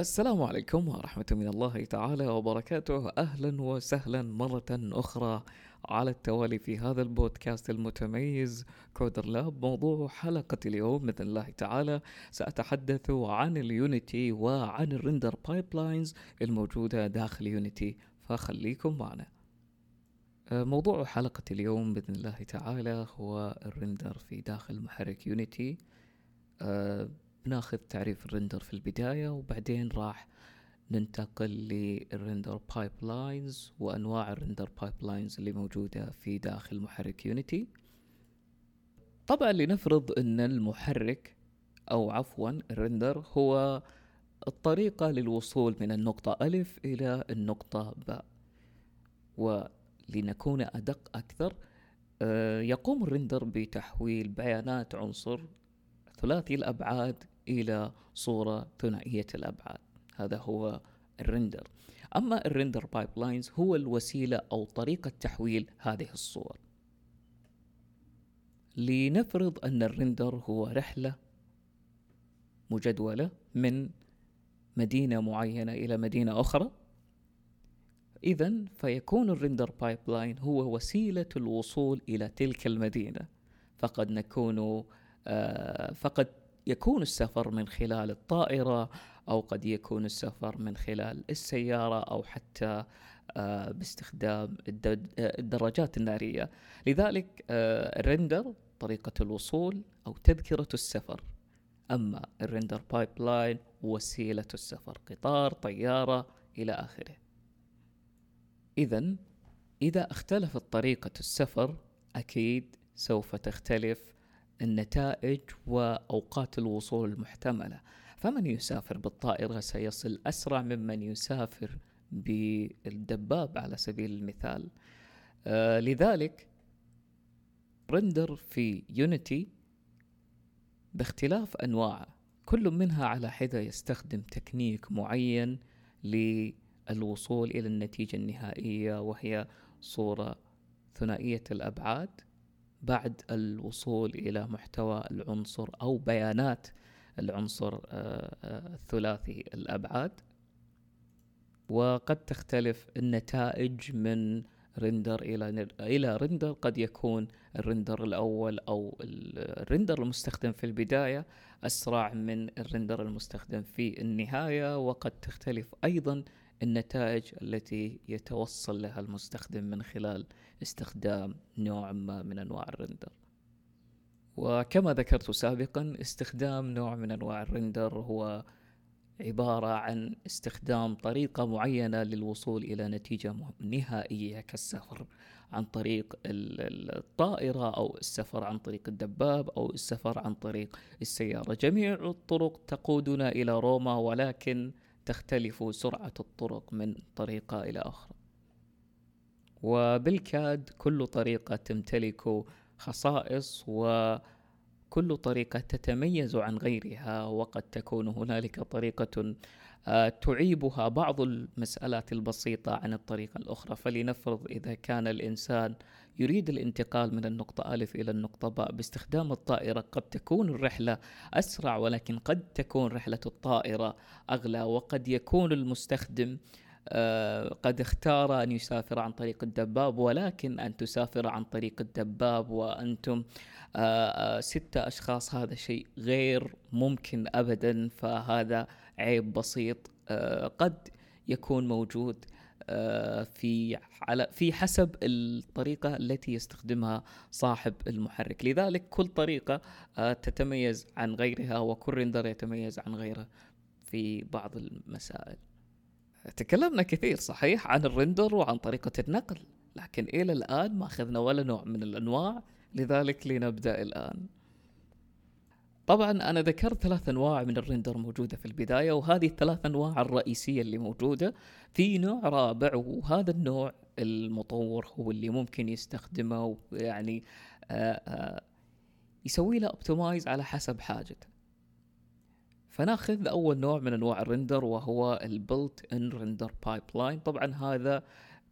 السلام عليكم ورحمة من الله تعالى وبركاته. أهلا وسهلا مرة أخرى على التوالي في هذا البودكاست المتميز. Coder Lab موضوع حلقة اليوم بإذن الله تعالى. سأتحدث عن ال Unity وعن ال render pipelines الموجودة داخل Unity فخليكم معنا. آه، موضوع حلقة اليوم بإذن الله تعالى هو ال render في داخل محرك Unity. أه بناخذ تعريف ال render في البداية وبعدين راح ننتقل لل render pipelines وأنواع ال render pipelines اللي موجودة في داخل محرك Unity طبعا لنفرض إن المحرك أو عفوا ال render هو الطريقة للوصول من النقطة ألف إلى النقطة باء. ولنكون أدق أكثر آه، يقوم ال render بتحويل بيانات عنصر ثلاثي الأبعاد إلى صورة ثنائية الأبعاد. هذا هو ال render. أما ال render pipelines هو الوسيلة أو طريقة تحويل هذه الصور. لنفرض أن ال render هو رحلة مجدولة من مدينة معينة إلى مدينة أخرى. إذا فيكون ال render pipeline هو وسيلة الوصول إلى تلك المدينة. فقد نكون آه فقد يكون السفر من خلال الطائرة أو قد يكون السفر من خلال السيارة أو حتى آه، باستخدام الدراجات النارية. لذلك آه، ال render طريقة الوصول أو تذكرة السفر. أما ال render pipe وسيلة السفر قطار طيارة إلى آخره. إذا إذا اختلفت طريقة السفر أكيد سوف تختلف النتائج وأوقات الوصول المحتملة. فمن يسافر بالطائرة سيصل أسرع ممن يسافر بالدباب على سبيل المثال. آه لذلك رندر في يونيتي باختلاف أنواعه كل منها على حدة يستخدم تكنيك معين للوصول إلى النتيجة النهائية وهي صورة ثنائية الأبعاد. بعد الوصول إلى محتوى العنصر أو بيانات العنصر آه، آه، الثلاثي الأبعاد. وقد تختلف النتائج من render إلى إلى render قد يكون ال render الأول أو ال render المستخدم في البداية أسرع من ال render المستخدم في النهاية. وقد تختلف أيضا النتائج التي يتوصل لها المستخدم من خلال استخدام نوع ما من أنواع ال render. وكما ذكرت سابقا استخدام نوع من أنواع ال render هو عبارة عن استخدام طريقة معينة للوصول إلى نتيجة نهائية كالسفر عن طريق الطائرة أو السفر عن طريق الدباب أو السفر عن طريق السيارة. جميع الطرق تقودنا إلى روما ولكن تختلف سرعة الطرق من طريقة إلى أخرى وبالكاد كل طريقة تمتلك خصائص وكل طريقة تتميز عن غيرها وقد تكون هنالك طريقة تعيبها بعض المسألات البسيطة عن الطريقة الأخرى. فلنفرض إذا كان الإنسان يريد الانتقال من النقطة ألف إلى النقطة باء باستخدام الطائرة قد تكون الرحلة أسرع ولكن قد تكون رحلة الطائرة أغلى وقد يكون المستخدم آه قد اختار أن يسافر عن طريق الدباب ولكن أن تسافر عن طريق الدباب وأنتم آه آه ستة أشخاص هذا شيء غير ممكن أبدا فهذا عيب بسيط آه قد يكون موجود آه، في على في حسب الطريقة التي يستخدمها صاحب المحرك. لذلك كل طريقة آه، تتميز عن غيرها وكل رندر يتميز عن غيره في بعض المسائل. تكلمنا كثير صحيح عن الرندر وعن طريقة النقل لكن إلى الآن ما أخذنا ولا نوع من الأنواع لذلك لنبدأ الآن. طبعا أنا ذكرت ثلاث أنواع من ال render موجودة في البداية وهذه الثلاث أنواع الرئيسية اللي موجودة. في نوع رابع وهذا النوع المطور هو اللي ممكن يستخدمه يعني آه، آه، يسوي له optimize على حسب حاجته. فناخذ أول نوع من أنواع ال render وهو ال built-in render pipe طبعا هذا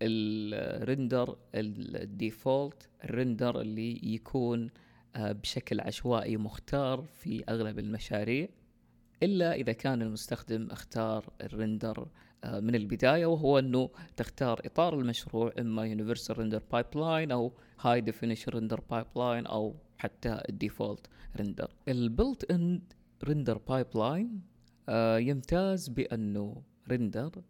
ال render ال default ال render اللي يكون آه، بشكل عشوائي مختار في أغلب المشاريع إلا إذا كان المستخدم اختار ال render آه، من البداية وهو أنه تختار إطار المشروع إما Universal Render Pipeline أو High Definition Render Pipeline أو حتى ال default render ال built-in render pipeline يمتاز بأنه render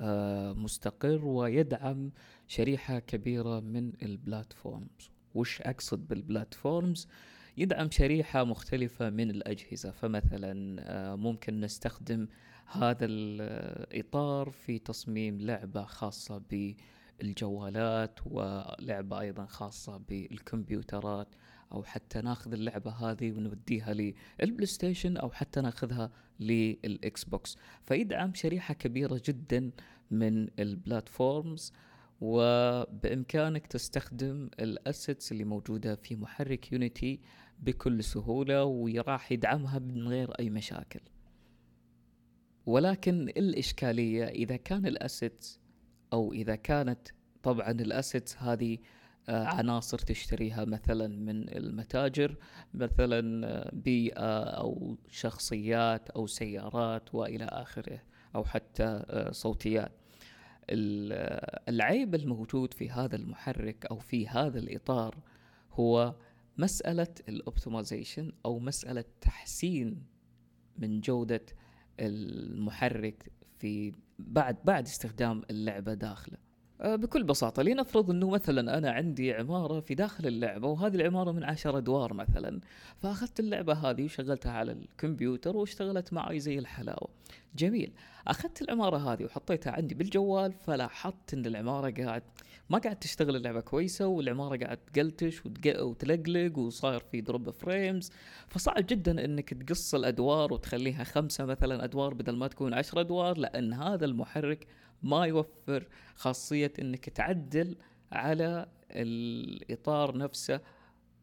آه مستقر ويدعم شريحة كبيرة من ال platforms وش أقصد بال platforms يدعم شريحة مختلفة من الأجهزة. فمثلا آه ممكن نستخدم هذا الإطار في تصميم لعبة خاصة بالجوالات ولعبة أيضا خاصة بالكمبيوترات أو حتى ناخذ اللعبة هذه ونوديها لل PlayStation أو حتى ناخذها لل Xbox فيدعم شريحة كبيرة جدا من ال platforms وبإمكانك تستخدم ال assets اللي موجودة في محرك Unity بكل سهولة وراح يدعمها من غير أي مشاكل. ولكن الإشكالية إذا كان ال assets أو إذا كانت طبعا ال assets هذه آه، عناصر تشتريها مثلا من المتاجر مثلا آه، بيئة أو شخصيات أو سيارات وإلى آخره أو حتى آه، صوتيات. العيب الموجود في هذا المحرك أو في هذا الإطار هو مسألة الأوبتمايزيشن أو مسألة تحسين من جودة المحرك في بعد بعد استخدام اللعبة داخله. بكل بساطة لنفرض إنه مثلا أنا عندي عمارة في داخل اللعبة وهذه العمارة من عشر أدوار مثلا فأخذت اللعبة هذه وشغلتها على الكمبيوتر واشتغلت معي زي الحلاوة. جميل. أخذت العمارة هذه وحطيتها عندي بالجوال فلاحظت إن العمارة قاعد ما قاعد تشتغل اللعبة كويسة والعمارة قاعد ت glitch وت lag lag وصاير في drop frames فصعب جدا إنك تقص الأدوار وتخليها خمسة مثلا أدوار بدل ما تكون عشر أدوار لأن هذا المحرك ما يوفر خاصية إنك تعدل على الإطار نفسه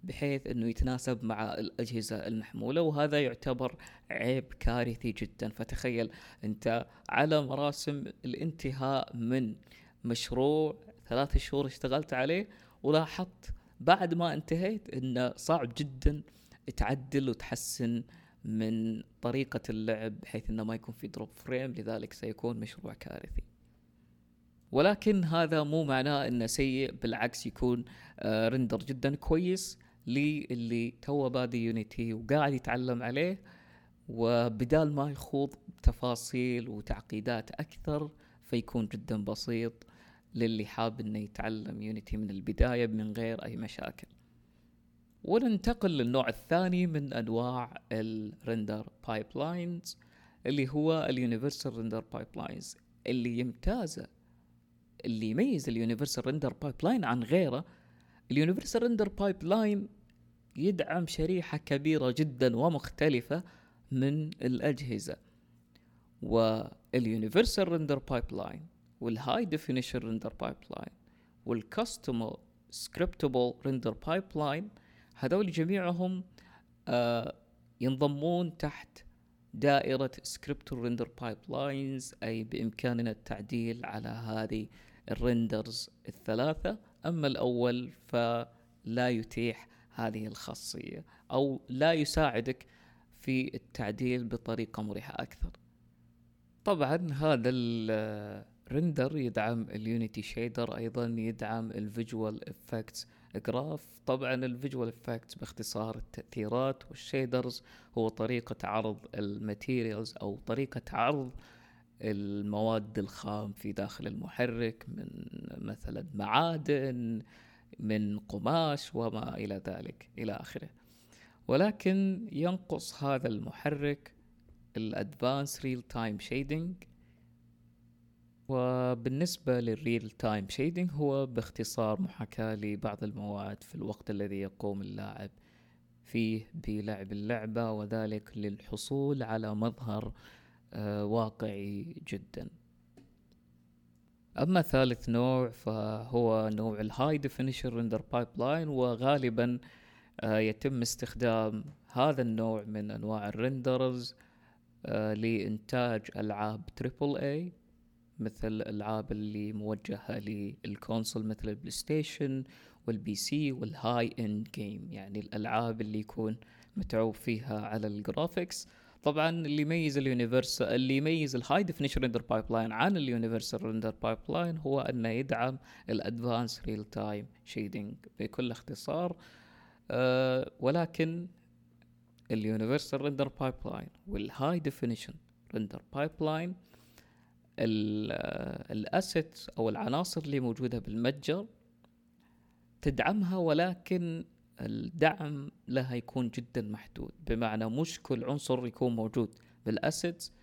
بحيث إنه يتناسب مع الأجهزة المحمولة وهذا يعتبر عيب كارثي جدا. فتخيل أنت على مراسم الانتهاء من مشروع ثلاث شهور اشتغلت عليه ولاحظت بعد ما انتهيت إنه صعب جدا تعدل وتحسن من طريقة اللعب بحيث إنه ما يكون في drop frame لذلك سيكون مشروع كارثي. ولكن هذا مو معناه إنه سيء بالعكس يكون آه render جدا كويس للي تو بادي Unity وقاعد يتعلم عليه وبدال ما يخوض تفاصيل وتعقيدات أكثر فيكون جدا بسيط للي حاب إنه يتعلم Unity من البداية من غير أي مشاكل. وننتقل للنوع الثاني من أنواع ال render pipelines اللي هو ال Universal Render Pipelines اللي يمتازة اللي يميز ال Universal Render Pipeline عن غيره. ال Universal Render Pipeline يدعم شريحة كبيرة جدا ومختلفة من الأجهزة. وال Universal Render Pipeline وال High Definition Render Pipeline وال custom scriptable render pipeline هذول جميعهم آه ينضمون تحت دائرة script render pipelines أي بإمكاننا التعديل على هذه ال renders الثلاثة أما الأول فلا يتيح هذه الخاصية أو لا يساعدك في التعديل بطريقة مريحة أكثر. طبعا هذا ال render يدعم ال Unity shader أيضا يدعم ال visual effects graph. طبعا ال visual effects باختصار التأثيرات وال shaders هو طريقة عرض ال materials أو طريقة عرض المواد الخام في داخل المحرك من مثلا معادن من قماش وما إلى ذلك إلى آخره. ولكن ينقص هذا المحرك ال advanced real time shading وبالنسبة لل real time shading هو باختصار محاكاة لبعض المواد في الوقت الذي يقوم اللاعب فيه بلعب اللعبة وذلك للحصول على مظهر واقعي جدا. أما ثالث نوع فهو نوع ال high definition render pipeline وغالبا آه، يتم استخدام هذا النوع من أنواع ال renders آه، لإنتاج ألعاب triple A مثل الالعاب اللي موجهة لل console مثل البلاي ستيشن وال PC وال high-end game يعني الألعاب اللي يكون متعوب فيها على ال graphics طبعا اللي يميز ال universal اللي يميز ال high definition render pipeline عن ال universal render pipeline هو إنه يدعم ال advanced real time shading بكل اختصار. أه ولكن ال universal render pipeline وال high definition render pipeline ال asset أو العناصر اللي موجودة بالمتجر تدعمها ولكن الدعم لها يكون جدا محدود. بمعنى مش كل عنصر يكون موجود بال assets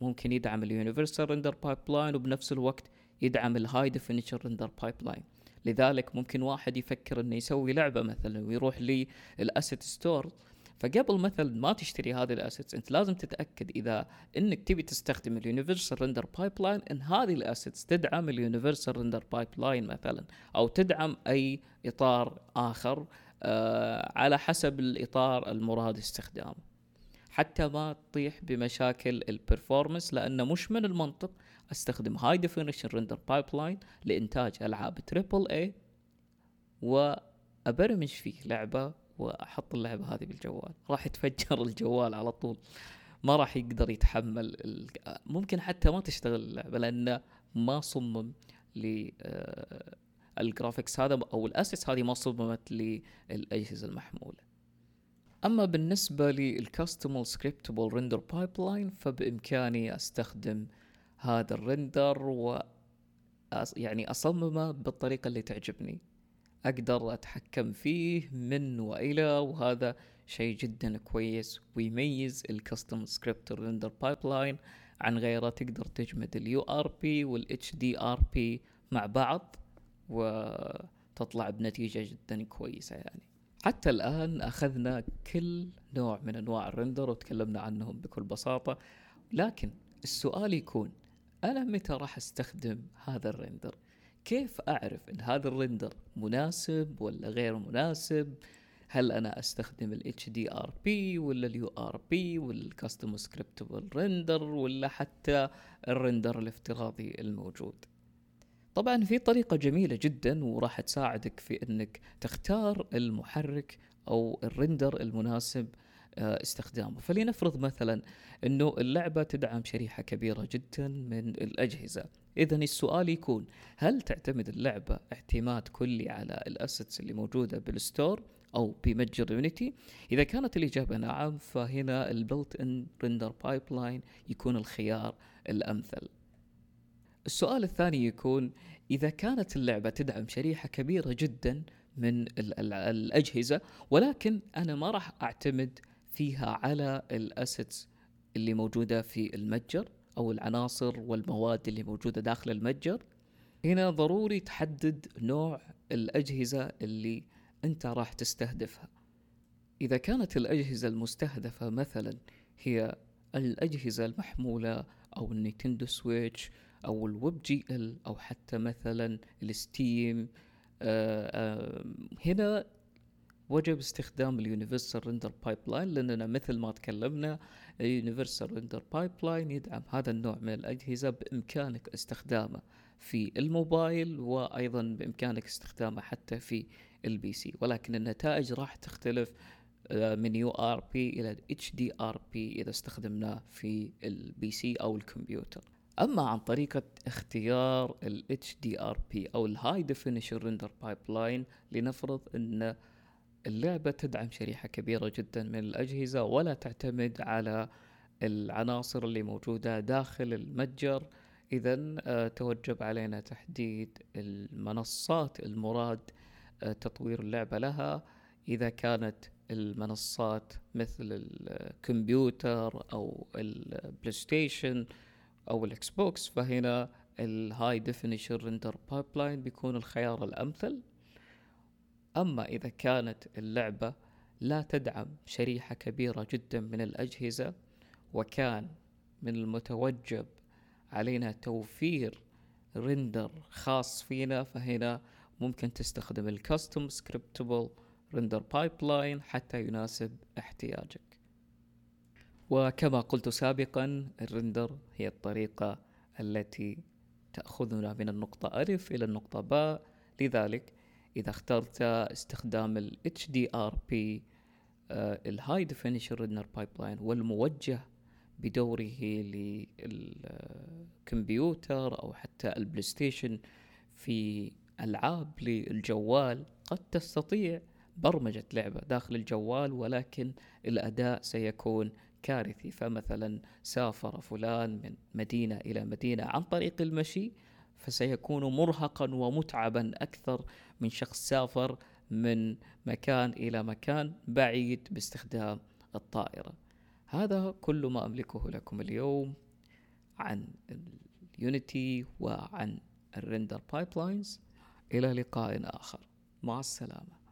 ممكن يدعم ال universal render pipeline وبنفس الوقت يدعم ال high definition render pipeline لذلك ممكن واحد يفكر إنه يسوي لعبة مثلا ويروح لل asset store فقبل مثلا ما تشتري هذه ال assets أنت لازم تتأكد إذا إنك تبي تستخدم ال universal render pipeline إن هذه ال assets تدعم ال universal render pipeline مثلا أو تدعم أي إطار آخر على حسب الإطار المراد استخدامه. حتى ما تطيح بمشاكل ال performance لأنه مش من المنطق أستخدم high definition render pipeline لإنتاج ألعاب triple A وابرمج فيه لعبة وأحط اللعبة هذه بالجوال. راح يتفجر الجوال على طول. ما راح يقدر يتحمل ممكن حتى ما تشتغل اللعبة لأنه ما صمم ل آه، ال graphics هذا أو الاسس هذه ما صممت للاجهزه المحمولة. أما بالنسبة للكاستمر سكريبتبل ريندر بايب لاين فبإمكاني أستخدم هذا ال render و يعني أصممه بالطريقة اللي تعجبني. أقدر أتحكم فيه من وإلى وهذا شيء جدا كويس ويميز الكاستم سكريبت ريندر بايب لاين عن غيره تقدر تجمع ال URP وال HDRP مع بعض. وتطلع بنتيجة جدا كويسة يعني. حتى الآن أخذنا كل نوع من أنواع ال render وتكلمنا عنهم بكل بساطة. لكن السؤال يكون أنا متى راح أستخدم هذا ال render كيف أعرف إن هذا ال render مناسب ولا غير مناسب؟ هل أنا أستخدم ال HDRP ولا ال URP ولا ال Custom Scriptable Render ولا حتى ال render الافتراضي الموجود؟ طبعا في طريقة جميلة جدا وراح تساعدك في إنك تختار المحرك أو ال render المناسب آه، استخدامه. فلنفرض مثلا إنه اللعبة تدعم شريحة كبيرة جدا من الأجهزة. اذا السؤال يكون هل تعتمد اللعبة اعتماد كلي على ال assets اللي موجودة بال store أو بمتجر يونيتي إذا كانت الإجابة نعم فهنا ال built-in render pipeline يكون الخيار الأمثل. السؤال الثاني يكون إذا كانت اللعبة تدعم شريحة كبيرة جدا من الأجهزة ولكن أنا ما راح أعتمد فيها على ال assets اللي موجودة في المتجر أو العناصر والمواد اللي موجودة داخل المتجر هنا ضروري تحدد نوع الأجهزة اللي أنت راح تستهدفها. إذا كانت الأجهزة المستهدفة مثلا هي الأجهزة المحمولة أو النينتندو سويتش أو ال WebGL أو حتى مثلا الستيم آآ هنا وجب استخدام ال universal render pipeline لأننا مثل ما تكلمنا ال universal render pipeline يدعم هذا النوع من الأجهزة بإمكانك استخدامه في الموبايل وأيضا بإمكانك استخدامه حتى في ال PC ولكن النتائج راح تختلف آه، من URP إلى HDRP إذا استخدمناه في ال PC أو الكمبيوتر. أما عن طريقة اختيار ال HDRP أو ال high render pipeline لنفرض إن اللعبة تدعم شريحة كبيرة جدا من الأجهزة ولا تعتمد على العناصر اللي موجودة داخل المتجر. إذا آه، توجب علينا تحديد المنصات المراد آه، تطوير اللعبة لها. إذا كانت المنصات مثل الكمبيوتر أو البلاي ستيشن أو الإكس بوكس فهنا ال high definition render pipeline بيكون الخيار الأمثل. أما إذا كانت اللعبة لا تدعم شريحة كبيرة جدا من الأجهزة وكان من المتوجب علينا توفير render خاص فينا فهنا ممكن تستخدم ال custom scriptable render pipeline حتى يناسب احتياجك. وكما قلت سابقا ال render هي الطريقة التي تأخذنا من النقطة ألف إلى النقطة باء لذلك إذا اخترت استخدام ال HDRP ال high definition render pipeline والموجه بدوره للكمبيوتر أو حتى البلاي ستيشن في ألعاب للجوال قد تستطيع برمجة لعبة داخل الجوال ولكن الأداء سيكون كارثي فمثلا سافر فلان من مدينة إلى مدينة عن طريق المشي فسيكون مرهقا ومتعبا أكثر من شخص سافر من مكان إلى مكان بعيد باستخدام الطائرة. هذا كل ما أملكه لكم اليوم عن اليونيتي وعن ال render pipelines إلى لقاء آخر. مع السلامة.